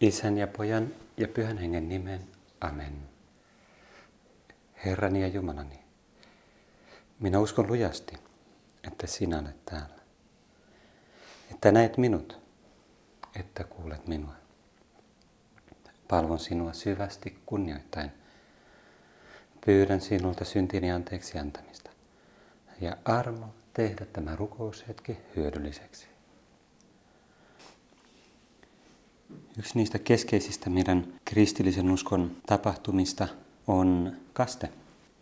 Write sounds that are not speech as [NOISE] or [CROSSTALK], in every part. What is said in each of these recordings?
Isän ja pojan ja pyhän hengen nimen. Amen. Herrani ja Jumalani, minä uskon lujasti, että sinä olet täällä. Että näet minut, että kuulet minua. Palvon sinua syvästi kunnioittain. Pyydän sinulta syntini anteeksi antamista ja armo tehdä tämä rukoushetki hyödylliseksi. Yksi niistä keskeisistä meidän kristillisen uskon tapahtumista on kaste.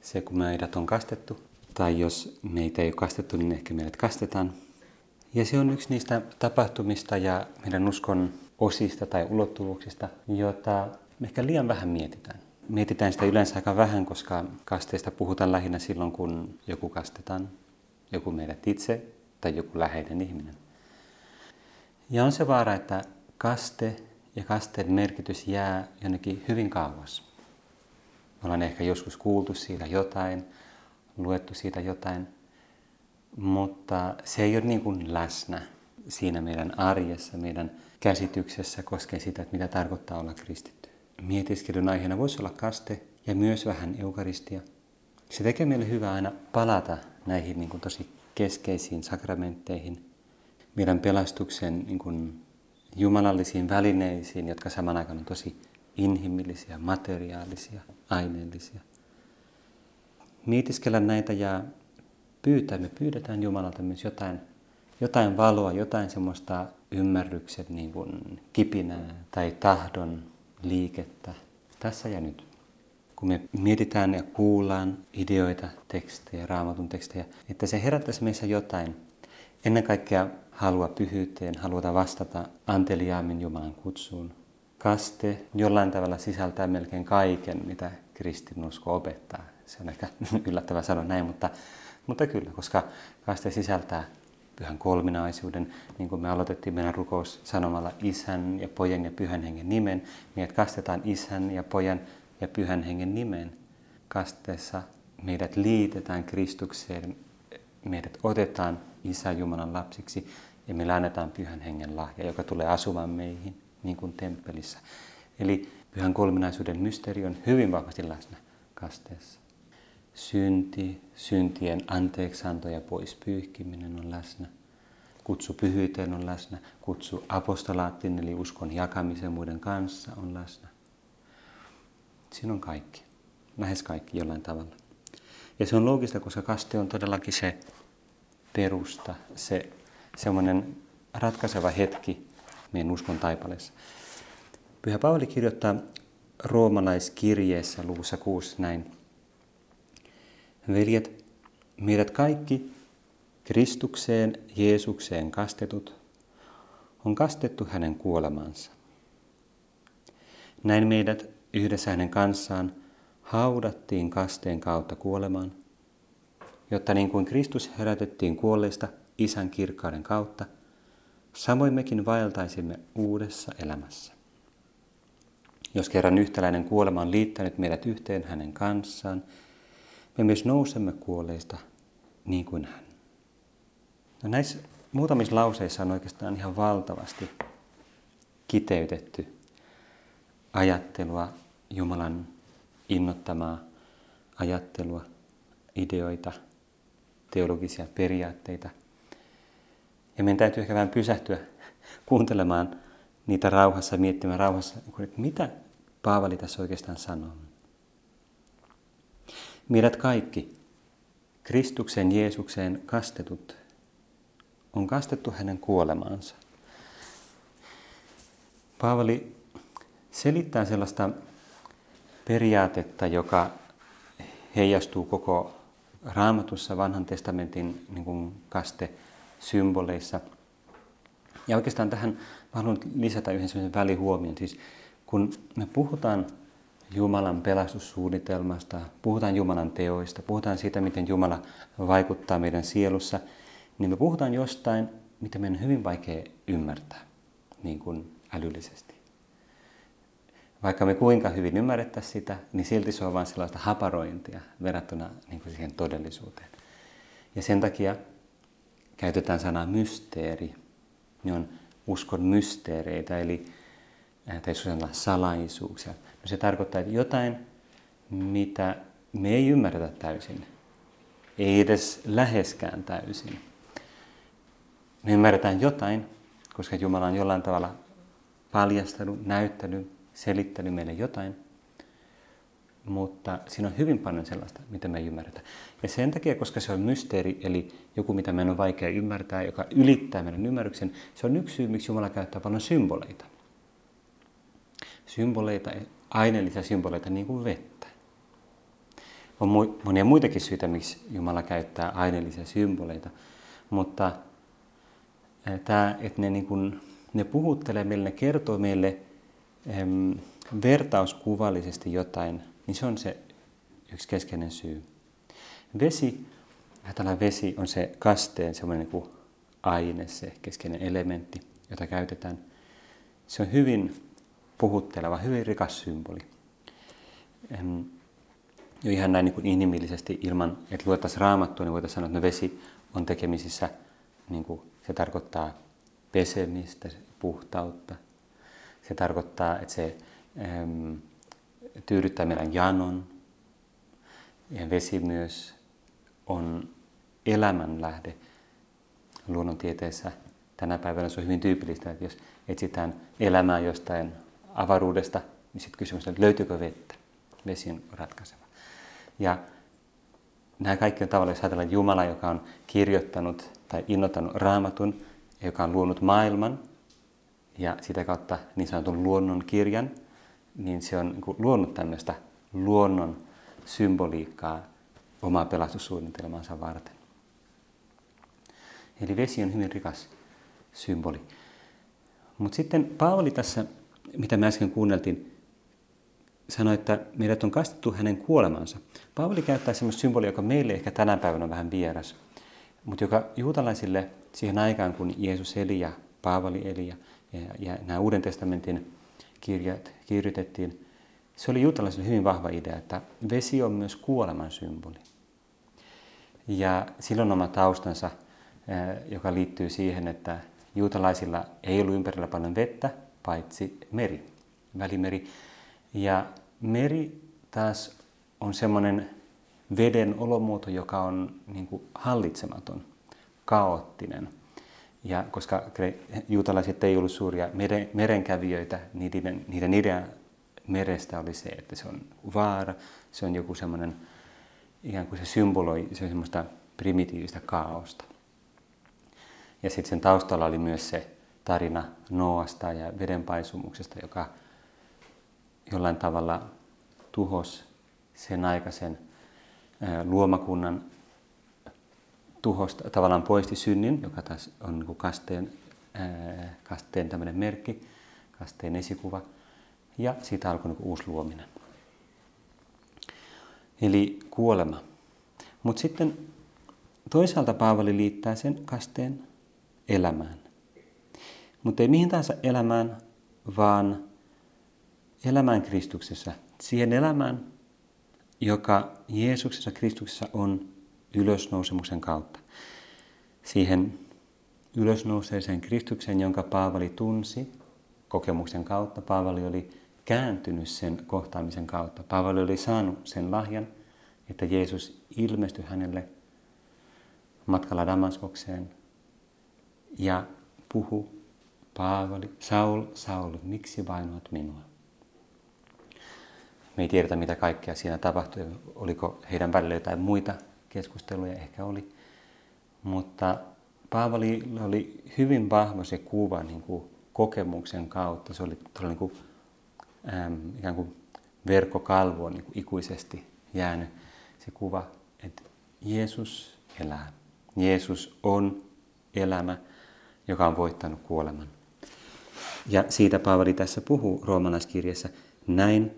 Se, kun meidät on kastettu, tai jos meitä ei ole kastettu, niin ehkä meidät kastetaan. Ja se on yksi niistä tapahtumista ja meidän uskon osista tai ulottuvuuksista, jota me ehkä liian vähän mietitään. Mietitään sitä yleensä aika vähän, koska kasteista puhutaan lähinnä silloin, kun joku kastetaan, joku meidät itse tai joku läheinen ihminen. Ja on se vaara, että kaste ja kasteen merkitys jää jonnekin hyvin kauas. Me ollaan ehkä joskus kuultu siitä jotain, luettu siitä jotain, mutta se ei ole niin kuin läsnä siinä meidän arjessa, meidän käsityksessä koskee sitä, että mitä tarkoittaa olla kristitty. Mietiskelyn aiheena voisi olla kaste ja myös vähän eukaristia. Se tekee meille hyvää aina palata näihin niin kuin tosi keskeisiin sakramentteihin, meidän pelastuksen niin kuin jumalallisiin välineisiin, jotka saman aikana on tosi inhimillisiä, materiaalisia, aineellisia. Mietiskellä näitä ja pyytää, me pyydetään Jumalalta myös jotain, jotain valoa, jotain semmoista ymmärryksen niin kuin kipinää tai tahdon liikettä tässä ja nyt. Kun me mietitään ja kuullaan ideoita, tekstejä, raamatun tekstejä, että se herättäisi meissä jotain. Ennen kaikkea halua pyhyyteen, haluta vastata anteliaammin Jumalan kutsuun. Kaste jollain tavalla sisältää melkein kaiken, mitä kristinusko opettaa. Se on ehkä [LAUGHS] yllättävä sanoa näin, mutta, mutta kyllä, koska kaste sisältää pyhän kolminaisuuden, niin kuin me aloitettiin meidän rukous sanomalla isän ja pojan ja pyhän hengen nimen, niin että kastetaan isän ja pojan ja pyhän hengen nimen. Kasteessa meidät liitetään Kristukseen, meidät otetaan Isä Jumalan lapsiksi ja me annetaan pyhän hengen lahja, joka tulee asumaan meihin niin kuin temppelissä. Eli pyhän kolminaisuuden mysteeri on hyvin vahvasti läsnä kasteessa. Synti, syntien anteeksanto ja pois pyyhkiminen on läsnä. Kutsu pyhyyteen on läsnä. Kutsu apostolaattiin eli uskon jakamisen muiden kanssa on läsnä. Siinä on kaikki. Lähes kaikki jollain tavalla. Ja se on loogista, koska kaste on todellakin se perusta, se semmoinen ratkaiseva hetki meidän uskon taipaleessa. Pyhä Paavali kirjoittaa roomalaiskirjeessä luvussa 6 näin. Veljet, meidät kaikki Kristukseen Jeesukseen kastetut on kastettu hänen kuolemansa. Näin meidät yhdessä hänen kanssaan haudattiin kasteen kautta kuolemaan, jotta niin kuin Kristus herätettiin kuolleista Isän kirkkauden kautta, samoin mekin vaeltaisimme uudessa elämässä. Jos kerran yhtäläinen kuolema on liittänyt meidät yhteen hänen kanssaan, me myös nousemme kuolleista niin kuin hän. No näissä muutamissa lauseissa on oikeastaan ihan valtavasti kiteytetty ajattelua, Jumalan innottamaa ajattelua, ideoita, teologisia periaatteita. Ja meidän täytyy ehkä vähän pysähtyä [LAUGHS] kuuntelemaan niitä rauhassa, miettimään rauhassa, että mitä Paavali tässä oikeastaan sanoo. Meidät kaikki, Kristuksen Jeesukseen kastetut, on kastettu hänen kuolemaansa. Paavali selittää sellaista periaatetta, joka heijastuu koko raamatussa vanhan testamentin niin kuin kaste-symboleissa. Ja oikeastaan tähän haluan lisätä yhden sellaisen välihuomion. Siis kun me puhutaan Jumalan pelastussuunnitelmasta, puhutaan Jumalan teoista, puhutaan siitä, miten Jumala vaikuttaa meidän sielussa, niin me puhutaan jostain, mitä meidän on hyvin vaikea ymmärtää niin kuin älyllisesti. Vaikka me kuinka hyvin ymmärrettäisiin sitä, niin silti se on vain sellaista haparointia verrattuna niin kuin siihen todellisuuteen. Ja sen takia käytetään sanaa mysteeri. Ne on uskon mysteereitä, eli tai jos on salaisuuksia. No se tarkoittaa, että jotain, mitä me ei ymmärretä täysin, ei edes läheskään täysin. Me ymmärretään jotain, koska Jumala on jollain tavalla paljastanut, näyttänyt, selittänyt meille jotain, mutta siinä on hyvin paljon sellaista, mitä me ei ymmärretä. Ja sen takia, koska se on mysteeri, eli joku, mitä meidän on vaikea ymmärtää, joka ylittää meidän ymmärryksen, se on yksi syy, miksi Jumala käyttää paljon symboleita. Symboleita, aineellisia symboleita, niin kuin vettä. On monia muitakin syitä, miksi Jumala käyttää aineellisia symboleita, mutta tämä, että ne, niin kuin, ne puhuttelee meille, ne kertoo meille em, vertauskuvallisesti jotain, niin se on se yksi keskeinen syy. Vesi, tällainen vesi on se kasteen semmoinen niin aine, se keskeinen elementti, jota käytetään. Se on hyvin puhutteleva, hyvin rikas symboli. Jo ihan näin niin kuin inhimillisesti ilman, että luettaisiin raamattua, niin voitaisiin sanoa, että no vesi on tekemisissä, niin kuin se tarkoittaa pesemistä, puhtautta. Se tarkoittaa, että se äm, tyydyttää meidän janon. Ja vesi myös on elämänlähde luonnontieteessä. Tänä päivänä se on hyvin tyypillistä, että jos etsitään elämää jostain avaruudesta, niin sitten kysymys on, että löytyykö vettä. Vesi on ratkaiseva. Ja nämä kaikki on tavallaan, jos ajatellaan Jumala, joka on kirjoittanut tai innottanut raamatun, joka on luonut maailman ja sitä kautta niin sanotun luonnon kirjan, niin se on niin luonut tämmöistä luonnon symboliikkaa omaa pelastussuunnitelmansa varten. Eli vesi on hyvin rikas symboli. Mutta sitten Paavali tässä, mitä me äsken kuunneltiin, sanoi, että meidät on kastettu hänen kuolemansa. Paavali käyttää sellaista symbolia, joka meille ehkä tänä päivänä on vähän vieras, mutta joka juutalaisille siihen aikaan, kun Jeesus eli ja Paavali eli ja, ja, ja nämä Uuden testamentin kirjat kirjoitettiin, se oli juutalaisille hyvin vahva idea, että vesi on myös kuoleman symboli. Ja silloin oma taustansa, joka liittyy siihen, että juutalaisilla ei ollut ympärillä paljon vettä, paitsi meri, välimeri. Ja meri taas on semmoinen veden olomuoto, joka on niin kuin hallitsematon, kaoottinen. Ja koska juutalaiset ei ollut suuria meren, merenkävijöitä, niiden, niiden idea merestä oli se, että se on vaara, se on joku semmoinen, ikään kuin se symboloi se on semmoista primitiivistä kaaosta. Ja sitten sen taustalla oli myös se tarina Noasta ja vedenpaisumuksesta, joka jollain tavalla tuhos sen aikaisen luomakunnan tuhosta, tavallaan poisti synnin, joka taas on niin kasteen, ää, kasteen tämmöinen merkki, kasteen esikuva, ja siitä alkoi niin uusi luominen. Eli kuolema. Mutta sitten toisaalta Paavali liittää sen kasteen elämään. Mutta ei mihin tahansa elämään, vaan elämään Kristuksessa. Siihen elämään, joka Jeesuksessa Kristuksessa on ylösnousemuksen kautta. Siihen ylösnouseeseen Kristukseen, jonka Paavali tunsi kokemuksen kautta. Paavali oli kääntynyt sen kohtaamisen kautta. Paavali oli saanut sen lahjan, että Jeesus ilmestyi hänelle matkalla Damaskokseen ja puhu Paavali, Saul, Saul, miksi vainoat minua? Me ei tiedetä, mitä kaikkea siinä tapahtui. Oliko heidän välillä jotain muita keskusteluja, ehkä oli. Mutta Paavalilla oli hyvin vahva se kuva niin kuin kokemuksen kautta. Se oli niin kuin, äm, ikään kuin verkkokalvoon niin kuin ikuisesti jäänyt se kuva, että Jeesus elää. Jeesus on elämä, joka on voittanut kuoleman. Ja siitä Paavali tässä puhuu roomalaiskirjassa. Näin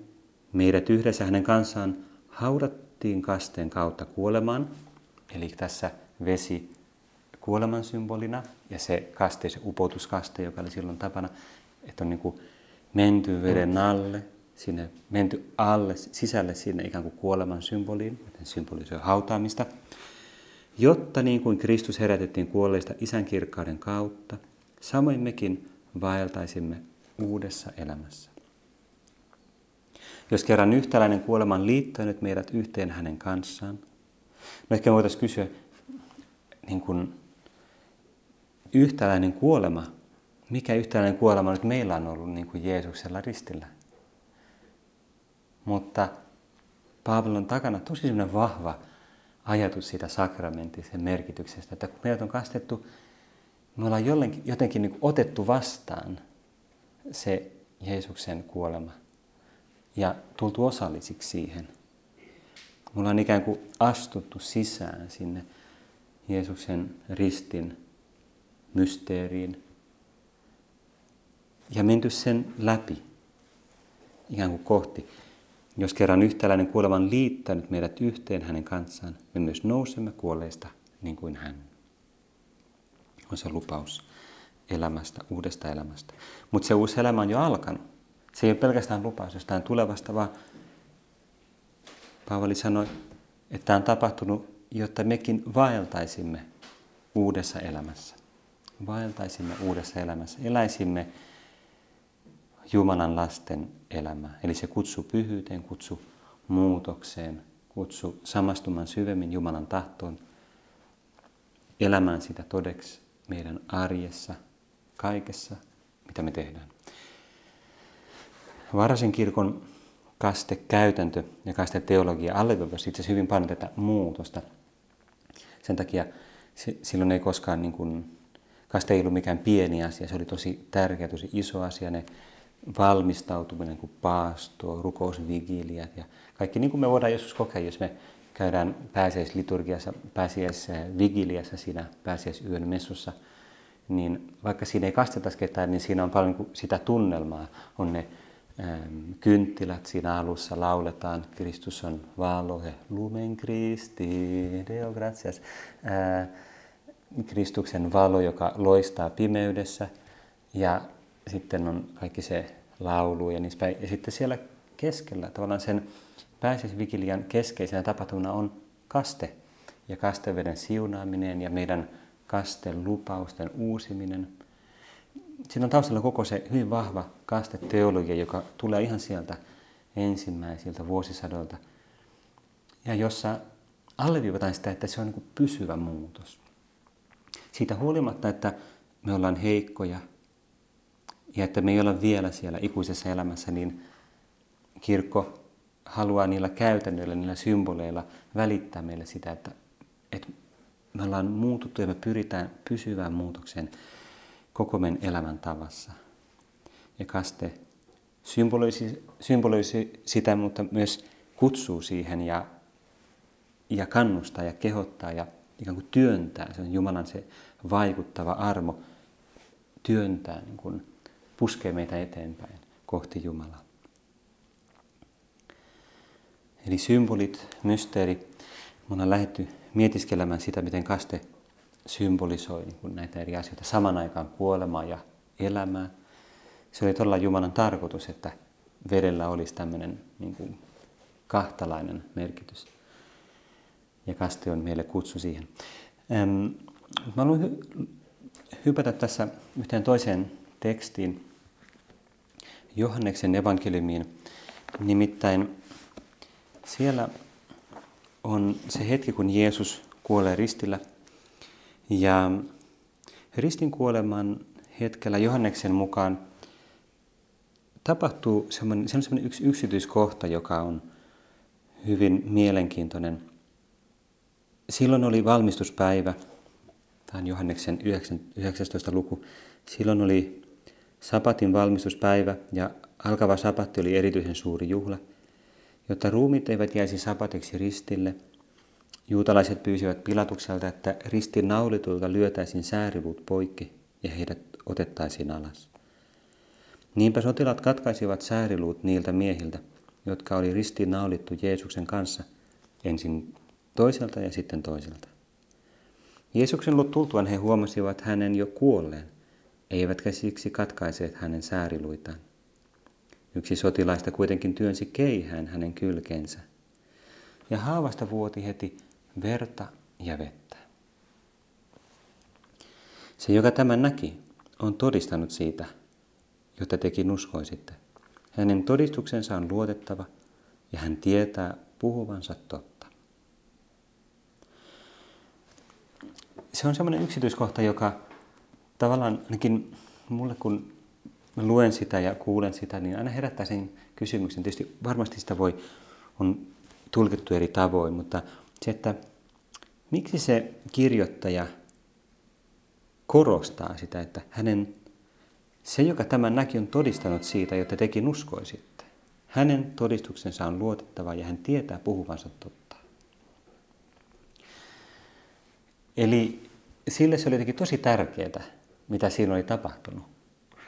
meidät yhdessä hänen kanssaan haudattiin kasteen kautta kuolemaan. Eli tässä vesi kuoleman symbolina ja se kaste, se upotuskaste, joka oli silloin tapana, että on niin kuin menty veden alle, sinne menty alle, sisälle sinne ikään kuin kuoleman symboliin, joten symbolisoi hautaamista, jotta niin kuin Kristus herätettiin kuolleista isän kirkkauden kautta, samoin mekin vaeltaisimme uudessa elämässä. Jos kerran yhtäläinen kuolema on liittänyt meidät yhteen hänen kanssaan, no ehkä voitaisiin kysyä, niin kuin, yhtäläinen kuolema, mikä yhtäläinen kuolema nyt meillä on ollut niin kuin Jeesuksella ristillä? Mutta Paavalon takana tosi sellainen vahva ajatus siitä sakramentista merkityksestä, että kun meidät on kastettu, me ollaan jollenkin, jotenkin niin otettu vastaan se Jeesuksen kuolema ja tultu osallisiksi siihen. Me ollaan ikään kuin astuttu sisään sinne Jeesuksen ristin mysteeriin ja menty sen läpi ikään kuin kohti. Jos kerran yhtäläinen kuolema on liittänyt meidät yhteen hänen kanssaan, me myös nousemme kuolleista niin kuin hän. On se lupaus elämästä, uudesta elämästä. Mutta se uusi elämä on jo alkanut. Se ei ole pelkästään lupaus jostain tulevasta, vaan Paavali sanoi, että tämä on tapahtunut, jotta mekin vaeltaisimme uudessa elämässä. Vaeltaisimme uudessa elämässä. Eläisimme Jumalan lasten elämää. Eli se kutsuu pyhyyteen, kutsuu muutokseen, kutsuu samastumaan syvemmin Jumalan tahtoon, elämään sitä todeksi meidän arjessa, kaikessa, mitä me tehdään. Varasin kirkon kastekäytäntö ja kasteteologia alleviivasi itse asiassa hyvin paljon tätä muutosta. Sen takia silloin ei koskaan, niin kuin, kaste ei ollut mikään pieni asia, se oli tosi tärkeä, tosi iso asia. Ne valmistautuminen kuin paasto, rukousvigiliat ja kaikki niin kuin me voidaan joskus kokea, jos me käydään pääsiäisliturgiassa, pääsiäisvigiliassa siinä pääsiäisyön messussa, niin vaikka siinä ei kasteta ketään, niin siinä on paljon niin sitä tunnelmaa. On ne kynttilät siinä alussa, lauletaan, Kristus on valo, lumen Kristi, Deo gratias. Äh, Kristuksen valo, joka loistaa pimeydessä ja sitten on kaikki se laulu ja niin päin. Ja sitten siellä keskellä, tavallaan sen pääsiäisvigilian keskeisenä tapahtumana on kaste ja kasteveden siunaaminen ja meidän kasten lupausten uusiminen. Siinä on taustalla koko se hyvin vahva kasteteologia, joka tulee ihan sieltä ensimmäisiltä vuosisadoilta ja jossa alleviivataan sitä, että se on niin pysyvä muutos. Siitä huolimatta, että me ollaan heikkoja, ja että me ei olla vielä siellä ikuisessa elämässä, niin kirkko haluaa niillä käytännöillä, niillä symboleilla välittää meille sitä, että, että me ollaan muututtu ja me pyritään pysyvään muutokseen koko meidän elämäntavassa. Ja kaste symboloisi, symboloisi sitä, mutta myös kutsuu siihen ja, ja kannustaa ja kehottaa ja ikään kuin työntää. Se on Jumalan se vaikuttava armo työntää niin kuin puskee meitä eteenpäin kohti Jumalaa. Eli symbolit, mysteeri. Me ollaan lähdetty mietiskelemään sitä, miten kaste symbolisoi niin näitä eri asioita. Saman aikaan kuolemaa ja elämää. Se oli todella Jumalan tarkoitus, että vedellä olisi tämmöinen niin kuin kahtalainen merkitys. Ja kaste on meille kutsu siihen. Mä haluan hy- hypätä tässä yhteen toiseen tekstiin, Johanneksen evankeliumiin. Nimittäin siellä on se hetki, kun Jeesus kuolee ristillä. Ja ristin kuoleman hetkellä Johanneksen mukaan tapahtuu semmoinen, semmoinen yksi yksityiskohta, joka on hyvin mielenkiintoinen. Silloin oli valmistuspäivä, tämä on Johanneksen 19. luku. Silloin oli Sapatin valmistuspäivä ja alkava sapatti oli erityisen suuri juhla. Jotta ruumit eivät jäisi sapatiksi ristille, juutalaiset pyysivät Pilatukselta, että ristin naulitulta lyötäisiin sääriluut poikki ja heidät otettaisiin alas. Niinpä sotilaat katkaisivat sääriluut niiltä miehiltä, jotka oli ristiin naulittu Jeesuksen kanssa, ensin toiselta ja sitten toiselta. Jeesuksen luot tultuaan he huomasivat hänen jo kuolleen, eivätkä siksi katkaiseet hänen sääriluitaan. Yksi sotilaista kuitenkin työnsi keihään hänen kylkensä, ja haavasta vuoti heti verta ja vettä. Se, joka tämän näki, on todistanut siitä, jotta tekin uskoisitte. Hänen todistuksensa on luotettava ja hän tietää puhuvansa totta. Se on semmoinen yksityiskohta, joka tavallaan ainakin mulle kun luen sitä ja kuulen sitä, niin aina herättää sen kysymyksen. Tietysti varmasti sitä voi, on tulkittu eri tavoin, mutta se, että miksi se kirjoittaja korostaa sitä, että hänen, se joka tämän näki on todistanut siitä, jotta tekin uskoisitte. Hänen todistuksensa on luotettava ja hän tietää puhuvansa totta. Eli sille se oli jotenkin tosi tärkeää, mitä siinä oli tapahtunut.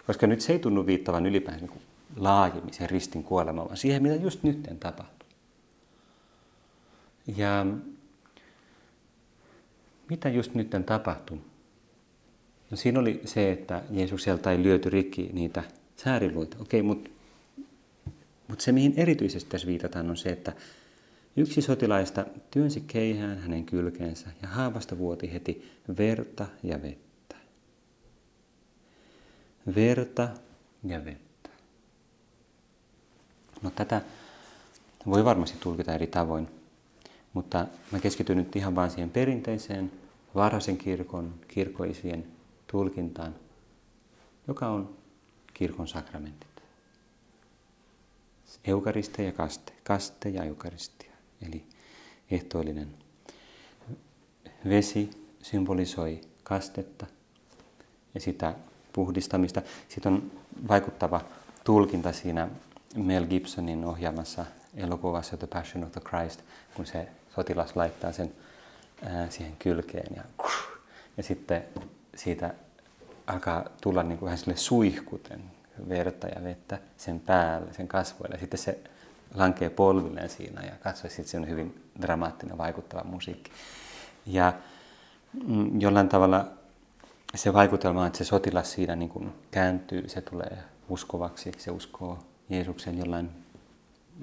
Koska nyt se ei tunnu viittavan ylipäänsä niin laajemmin sen ristin kuolemaan, vaan siihen, mitä just nyt tapahtui. Ja mitä just nyt tapahtui? No siinä oli se, että Jeesukselta ei lyöty rikki niitä sääriluita. Okei, mutta mut se mihin erityisesti tässä viitataan on se, että yksi sotilaista työnsi keihään hänen kylkeensä ja haavasta vuoti heti verta ja vettä. Verta ja vettä. No tätä voi varmasti tulkita eri tavoin, mutta mä keskityn nyt ihan vain siihen perinteiseen varhaisen kirkon, kirkkoisien tulkintaan, joka on kirkon sakramentit. Eukaristia ja kaste, kaste ja eukaristia, eli ehtoollinen. Vesi symbolisoi kastetta ja sitä puhdistamista. Sitten on vaikuttava tulkinta siinä Mel Gibsonin ohjaamassa elokuvassa The Passion of the Christ, kun se sotilas laittaa sen ää, siihen kylkeen ja, ja sitten siitä alkaa tulla niin kuin vähän sille suihkuten verta ja vettä sen päälle, sen kasvoille. Sitten se lankee polvilleen siinä ja katsoi, sitten se on hyvin dramaattinen, vaikuttava musiikki. Ja mm, jollain tavalla se vaikutelma, että se sotilas siinä niin kuin kääntyy, se tulee uskovaksi, se uskoo Jeesuksen jollain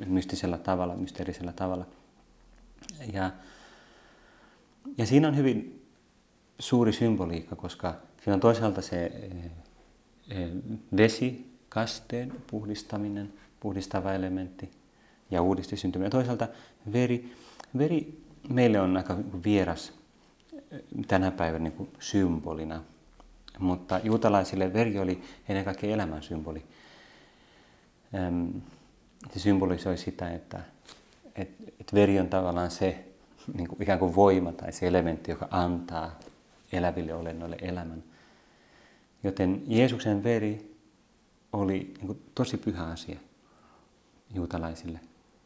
mystisellä tavalla, mysteerisellä tavalla. Ja, ja siinä on hyvin suuri symboliikka, koska siinä on toisaalta se eh, eh, vesi, kasteen puhdistaminen, puhdistava elementti ja uudistisyntyminen. Toisaalta veri, veri meille on aika vieras eh, tänä päivänä niin kuin symbolina, mutta juutalaisille veri oli ennen kaikkea elämän symboli. Se symbolisoi sitä, että, että, että veri on tavallaan se niin kuin ikään kuin voima tai se elementti, joka antaa eläville olennoille elämän. Joten Jeesuksen veri oli niin kuin tosi pyhä asia juutalaisille.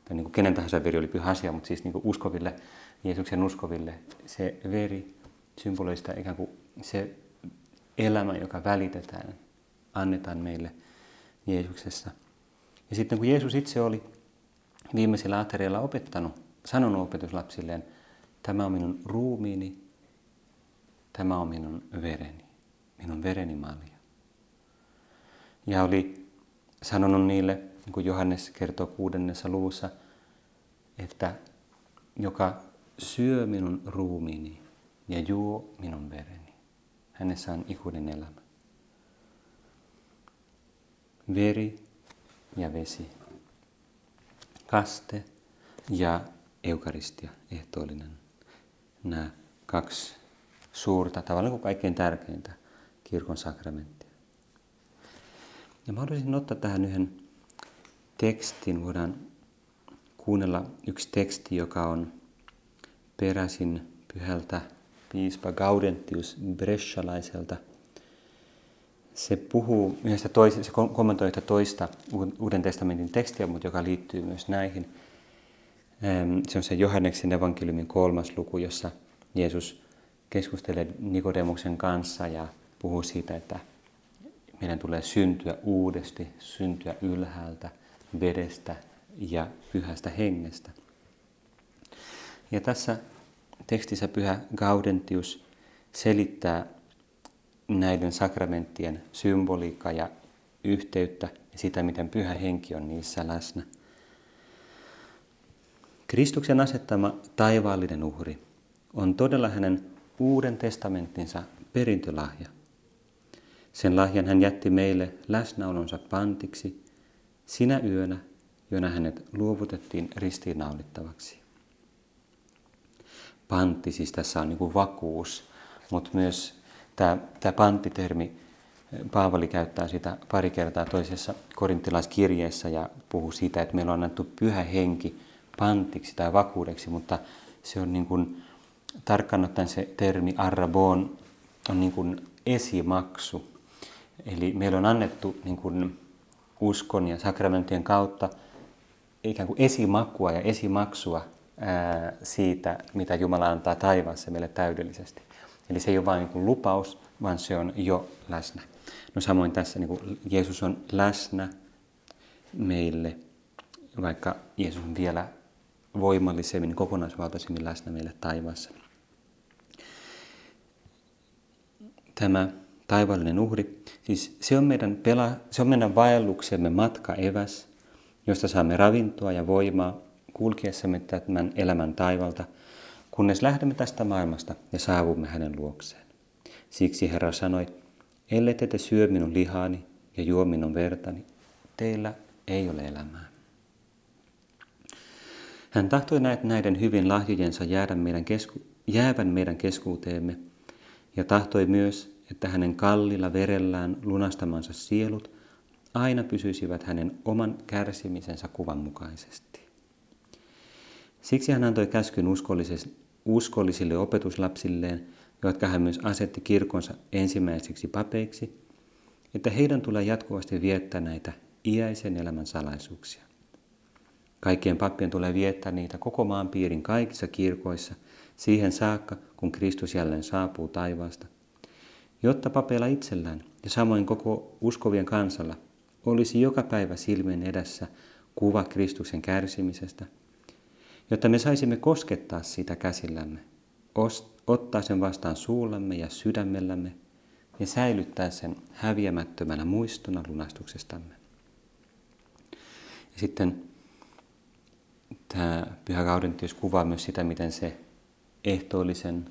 Tai niin kuin kenen tahansa veri oli pyhä asia, mutta siis niin kuin uskoville, Jeesuksen uskoville se veri symbolista ikään kuin se elämä, joka välitetään, annetaan meille Jeesuksessa. Ja sitten kun Jeesus itse oli viimeisellä aterialla opettanut, sanonut opetuslapsilleen, tämä on minun ruumiini, tämä on minun vereni, minun vereni malja. Ja oli sanonut niille, niin kuin Johannes kertoo kuudennessa luvussa, että joka syö minun ruumiini ja juo minun vereni, hänessä on ikuinen elämä. Veri ja vesi, kaste ja eukaristia, ehtoollinen. Nämä kaksi suurta, tavallaan kuin kaikkein tärkeintä kirkon sakramenttia. Ja mä haluaisin ottaa tähän yhden tekstin. Voidaan kuunnella yksi teksti, joka on peräisin pyhältä piispa Gaudentius Breschalaiselta. Se puhuu yhdestä toisesta, se kommentoi yhtä toista Uuden testamentin tekstiä, mutta joka liittyy myös näihin. Se on se Johanneksen evankeliumin kolmas luku, jossa Jeesus keskustelee Nikodemuksen kanssa ja puhuu siitä, että meidän tulee syntyä uudesti, syntyä ylhäältä, vedestä ja pyhästä hengestä. Ja tässä tekstissä pyhä Gaudentius selittää näiden sakramenttien symboliikkaa ja yhteyttä ja sitä, miten pyhä henki on niissä läsnä. Kristuksen asettama taivaallinen uhri on todella hänen uuden testamenttinsa perintölahja. Sen lahjan hän jätti meille läsnäolonsa pantiksi sinä yönä, jona hänet luovutettiin ristiinnaulittavaksi. Pantti siis tässä on niin kuin vakuus, mutta myös tämä, tämä panttitermi, Paavali käyttää sitä pari kertaa toisessa korintilaiskirjeessä ja puhuu siitä, että meillä on annettu pyhä henki pantiksi tai vakuudeksi, mutta se on niin kuin, tarkkaan ottaen se termi arrabon on niin kuin esimaksu. Eli meillä on annettu niin kuin uskon ja sakramenttien kautta ikään kuin esimakua ja esimaksua ää, siitä, mitä Jumala antaa taivaassa meille täydellisesti. Eli se ei ole vain niin lupaus, vaan se on jo läsnä. No samoin tässä niin kuin Jeesus on läsnä meille, vaikka Jeesus on vielä voimallisemmin, kokonaisvaltaisemmin läsnä meille taivaassa. Tämä taivaallinen uhri, siis se on meidän, pela, se on meidän vaelluksemme matka eväs, josta saamme ravintoa ja voimaa kulkiessamme tämän elämän taivalta, kunnes lähdemme tästä maailmasta ja saavumme hänen luokseen. Siksi Herra sanoi, ellei te syö minun lihaani ja juo minun vertani, teillä ei ole elämää. Hän tahtoi näiden hyvin lahjojensa jäädä meidän kesku- jäävän meidän keskuuteemme ja tahtoi myös, että hänen kallilla verellään lunastamansa sielut aina pysyisivät hänen oman kärsimisensä kuvan mukaisesti. Siksi hän antoi käskyn uskollisille opetuslapsilleen, jotka hän myös asetti kirkonsa ensimmäisiksi papeiksi, että heidän tulee jatkuvasti viettää näitä iäisen elämän salaisuuksia. Kaikkien pappien tulee viettää niitä koko maan piirin kaikissa kirkoissa siihen saakka, kun Kristus jälleen saapuu taivaasta, jotta papeilla itsellään ja samoin koko uskovien kansalla olisi joka päivä silmien edessä kuva Kristuksen kärsimisestä, jotta me saisimme koskettaa sitä käsillämme, ottaa sen vastaan suullamme ja sydämellämme ja säilyttää sen häviämättömänä muistona lunastuksestamme. Ja sitten tämä Pyhä Gaudentius kuvaa myös sitä, miten se ehtoollisen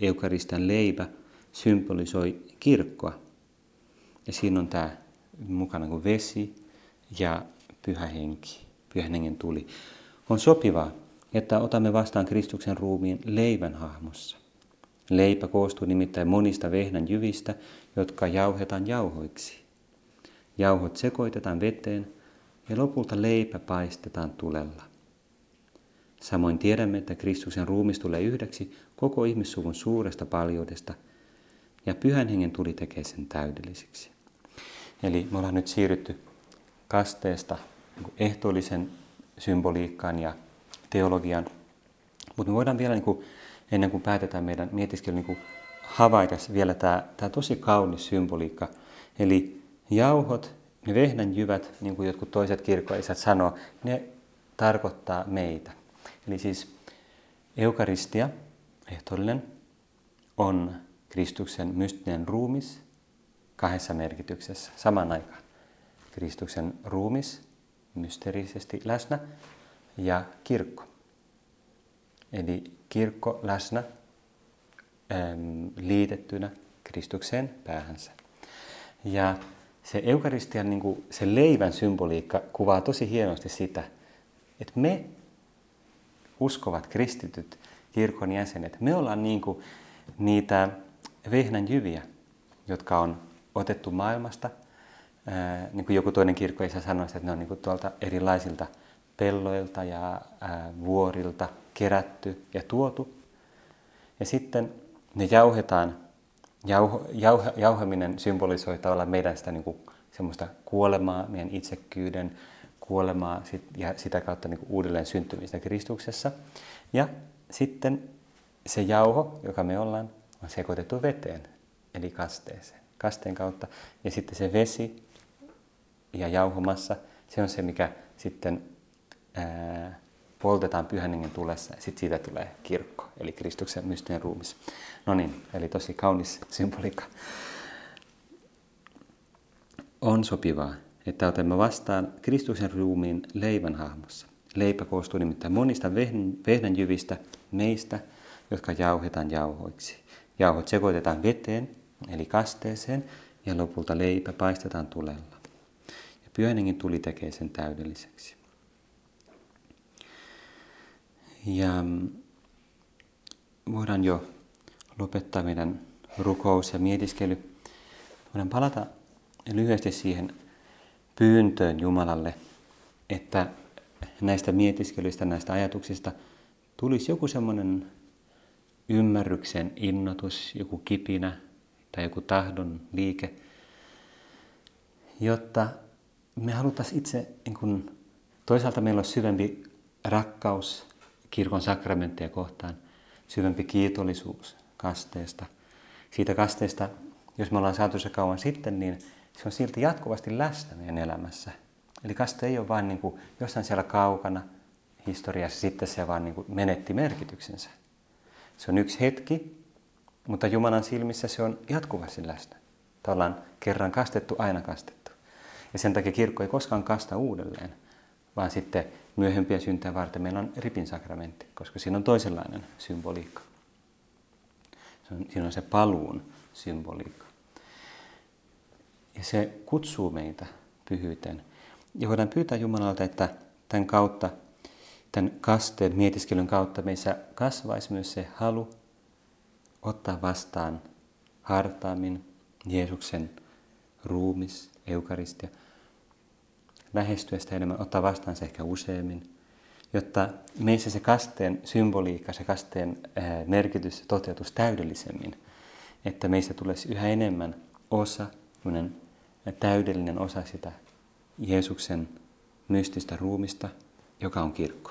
eukaristan leipä symbolisoi kirkkoa. Ja siinä on tämä mukana kuin vesi ja pyhä henki, pyhän hengen tuli. On sopivaa, että otamme vastaan Kristuksen ruumiin leivän hahmossa. Leipä koostuu nimittäin monista vehnän jyvistä, jotka jauhetaan jauhoiksi. Jauhot sekoitetaan veteen ja lopulta leipä paistetaan tulella. Samoin tiedämme, että Kristuksen ruumis tulee yhdeksi koko ihmissuvun suuresta paljoudesta, ja pyhän hengen tuli tekee sen täydelliseksi. Eli me ollaan nyt siirrytty kasteesta ehtoollisen symboliikkaan ja teologian, mutta me voidaan vielä, niin kuin, ennen kuin päätetään meidän mietiskely, niin havaita vielä tämä, tämä tosi kaunis symboliikka. Eli jauhot, ne vehnänjyvät, niin kuin jotkut toiset kirkkoisät sanoo, ne tarkoittaa meitä. Eli siis eukaristia, ehtoollinen, on Kristuksen mystinen ruumis kahdessa merkityksessä saman aikaan. Kristuksen ruumis mysteerisesti läsnä ja kirkko. Eli kirkko läsnä liitettynä Kristukseen päähänsä. Ja se eukaristian, niin kuin, se leivän symboliikka kuvaa tosi hienosti sitä, että me uskovat kristityt kirkon jäsenet, me ollaan niin kuin niitä vehnän jyviä, jotka on otettu maailmasta. Ää, niin kuin joku toinen kirkko isä sanoi, että ne on niin kuin tuolta erilaisilta pelloilta ja vuorilta kerätty ja tuotu. Ja sitten ne jauhetaan. Jauho, jauh, jauhaminen symbolisoi tavallaan meidän sitä niin kuin, semmoista kuolemaa, meidän itsekkyyden kuolemaa sit, ja sitä kautta niin kuin uudelleen syntymistä Kristuksessa. Ja sitten se jauho, joka me ollaan, on sekoitettu veteen, eli kasteeseen, kasteen kautta. Ja sitten se vesi ja jauhomassa, se on se, mikä sitten ää, poltetaan pyhän hengen tulessa ja sitten siitä tulee kirkko, eli Kristuksen mystinen ruumis. No niin, eli tosi kaunis symboliikka. On sopivaa, että otamme vastaan Kristuksen ruumiin leivän hahmossa. Leipä koostuu nimittäin monista vehnänjyvistä meistä, jotka jauhetaan jauhoiksi. Jauhot sekoitetaan veteen, eli kasteeseen, ja lopulta leipä paistetaan tulella. Ja pyhän tuli tekee sen täydelliseksi. Ja mm, voidaan jo lopettaa meidän rukous ja mietiskely. Voidaan palata lyhyesti siihen pyyntöön Jumalalle, että näistä mietiskelyistä, näistä ajatuksista tulisi joku semmoinen ymmärryksen innotus, joku kipinä tai joku tahdon liike, jotta me haluttaisiin itse, niin kun, toisaalta meillä on syvempi rakkaus kirkon sakramentteja kohtaan, syvempi kiitollisuus kasteesta. Siitä kasteesta, jos me ollaan saatu se kauan sitten, niin se on silti jatkuvasti läsnä meidän elämässä. Eli kaste ei ole vain niin kuin jossain siellä kaukana historiassa, sitten se vaan niin kuin menetti merkityksensä. Se on yksi hetki, mutta Jumalan silmissä se on jatkuvasti läsnä. Tavallaan kerran kastettu, aina kastettu. Ja sen takia kirkko ei koskaan kasta uudelleen, vaan sitten myöhempiä syntejä varten meillä on ripin sakramentti, koska siinä on toisenlainen symboliikka. Siinä on se paluun symboliikka. Ja se kutsuu meitä pyhyyteen. Ja voidaan pyytää Jumalalta, että tämän kautta, tämän kasteen mietiskelyn kautta meissä kasvaisi myös se halu ottaa vastaan hartaammin Jeesuksen ruumis, eukaristia, lähestyä sitä enemmän, ottaa vastaan se ehkä useammin, jotta meissä se kasteen symboliikka, se kasteen merkitys toteutus täydellisemmin, että meistä tulisi yhä enemmän osa, täydellinen osa sitä Jeesuksen mystistä ruumista, joka on kirkko.